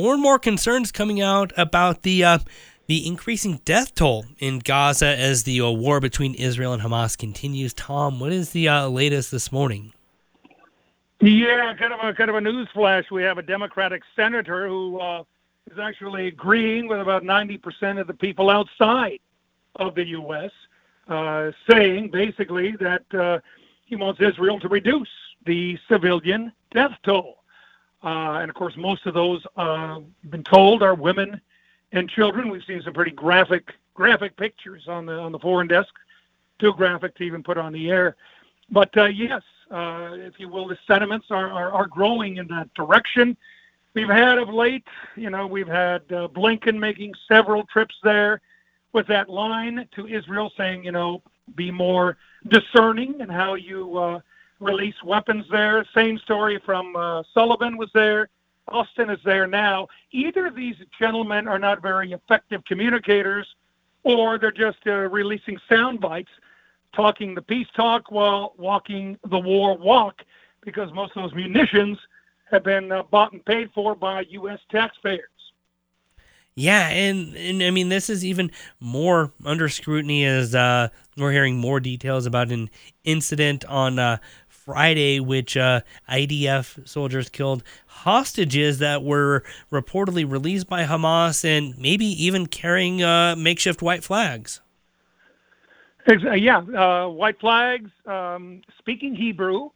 more and more concerns coming out about the uh, the increasing death toll in Gaza as the uh, war between Israel and Hamas continues. Tom, what is the uh, latest this morning? Yeah, kind of a kind of a news flash. We have a Democratic senator who uh, is actually agreeing with about 90% of the people outside of the U.S., uh, saying basically that uh, he wants Israel to reduce the civilian death toll. Uh, and of course, most of those uh, been told are women and children. We've seen some pretty graphic graphic pictures on the on the foreign desk, too graphic to even put on the air. But uh, yes, uh, if you will, the sentiments are, are, are growing in that direction. We've had of late, you know, we've had uh, Blinken making several trips there with that line to Israel saying, you know, be more discerning in how you uh, release weapons there. Same story from uh, Sullivan was there. Austin is there now. Either these gentlemen are not very effective communicators, or they're just uh, releasing sound bites, talking the peace talk while walking the war walk, because most of those munitions have been uh, bought and paid for by U.S. taxpayers. Yeah, and, and I mean this is even more under scrutiny as uh, we're hearing more details about an incident on uh, Friday, which uh, IDF soldiers killed hostages that were reportedly released by Hamas and maybe even carrying uh, makeshift white flags. Uh, yeah, uh, white flags, um, speaking Hebrew,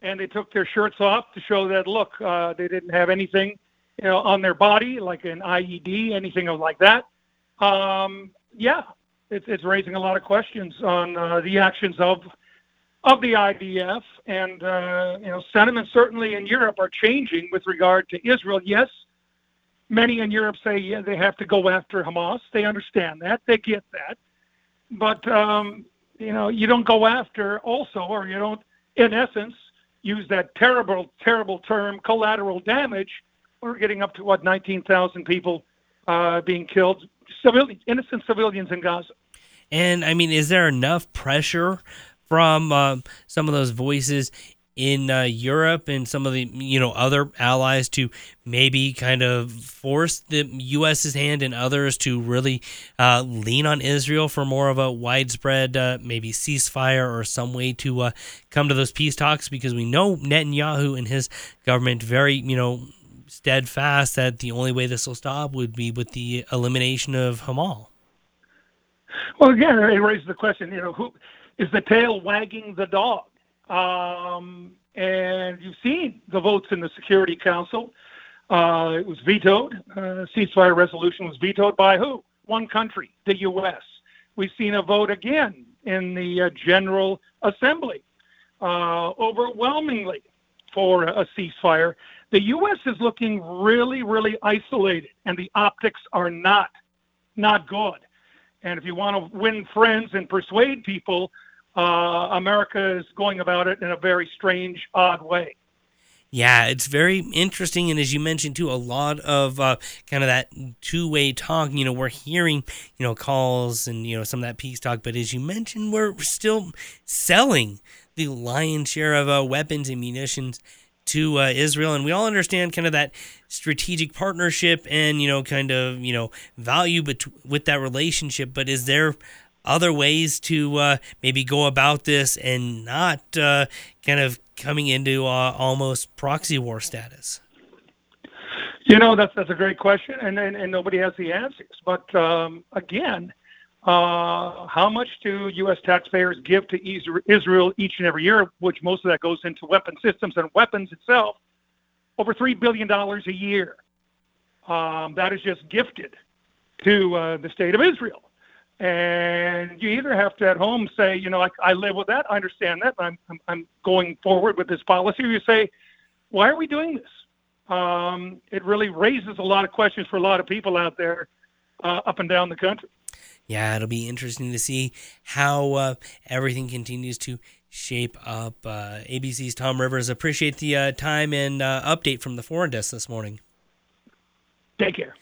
and they took their shirts off to show that look, uh, they didn't have anything, you know, on their body like an IED, anything like that. Um, yeah, it's, it's raising a lot of questions on uh, the actions of of the IDF, and uh, you know, sentiments certainly in Europe are changing with regard to Israel. Yes, many in Europe say yeah, they have to go after Hamas. They understand that, they get that, but um, you know, you don't go after also, or you don't, in essence, use that terrible, terrible term, collateral damage. We're getting up to what 19,000 people uh, being killed, civilians, innocent civilians in Gaza. And I mean, is there enough pressure from uh, some of those voices in uh, Europe and some of the you know other allies to maybe kind of force the U.S.'s hand and others to really uh, lean on Israel for more of a widespread uh, maybe ceasefire or some way to uh, come to those peace talks because we know Netanyahu and his government very you know steadfast that the only way this will stop would be with the elimination of Hamas. Well, again, it raises the question, you know, who is the tail wagging the dog? Um, and you've seen the votes in the Security Council. Uh, it was vetoed. Uh, ceasefire resolution was vetoed by who? One country, the U.S. We've seen a vote again in the uh, General Assembly, uh, overwhelmingly for a ceasefire. The U.S. is looking really, really isolated, and the optics are not not good. And if you want to win friends and persuade people, uh, America is going about it in a very strange, odd way. Yeah, it's very interesting, and as you mentioned too, a lot of uh, kind of that two-way talk. You know, we're hearing you know calls and you know some of that peace talk, but as you mentioned, we're still selling the lion's share of uh, weapons and munitions to uh, Israel, and we all understand kind of that strategic partnership and you know kind of you know value bet- with that relationship. But is there other ways to uh, maybe go about this and not uh, kind of coming into uh, almost proxy war status? You know, that's that's a great question, and and, and nobody has the answers. But um, again, uh, how much do U.S. taxpayers give to Israel each and every year? Which most of that goes into weapon systems and weapons itself. Over three billion dollars a year. Um, that is just gifted to uh, the state of Israel. And you either have to at home say, you know, I, I live with that, I understand that, I'm, I'm, I'm going forward with this policy, or you say, why are we doing this? Um, it really raises a lot of questions for a lot of people out there uh, up and down the country. Yeah, it'll be interesting to see how uh, everything continues to shape up. Uh, ABC's Tom Rivers, appreciate the uh, time and uh, update from the foreign desk this morning. Take care.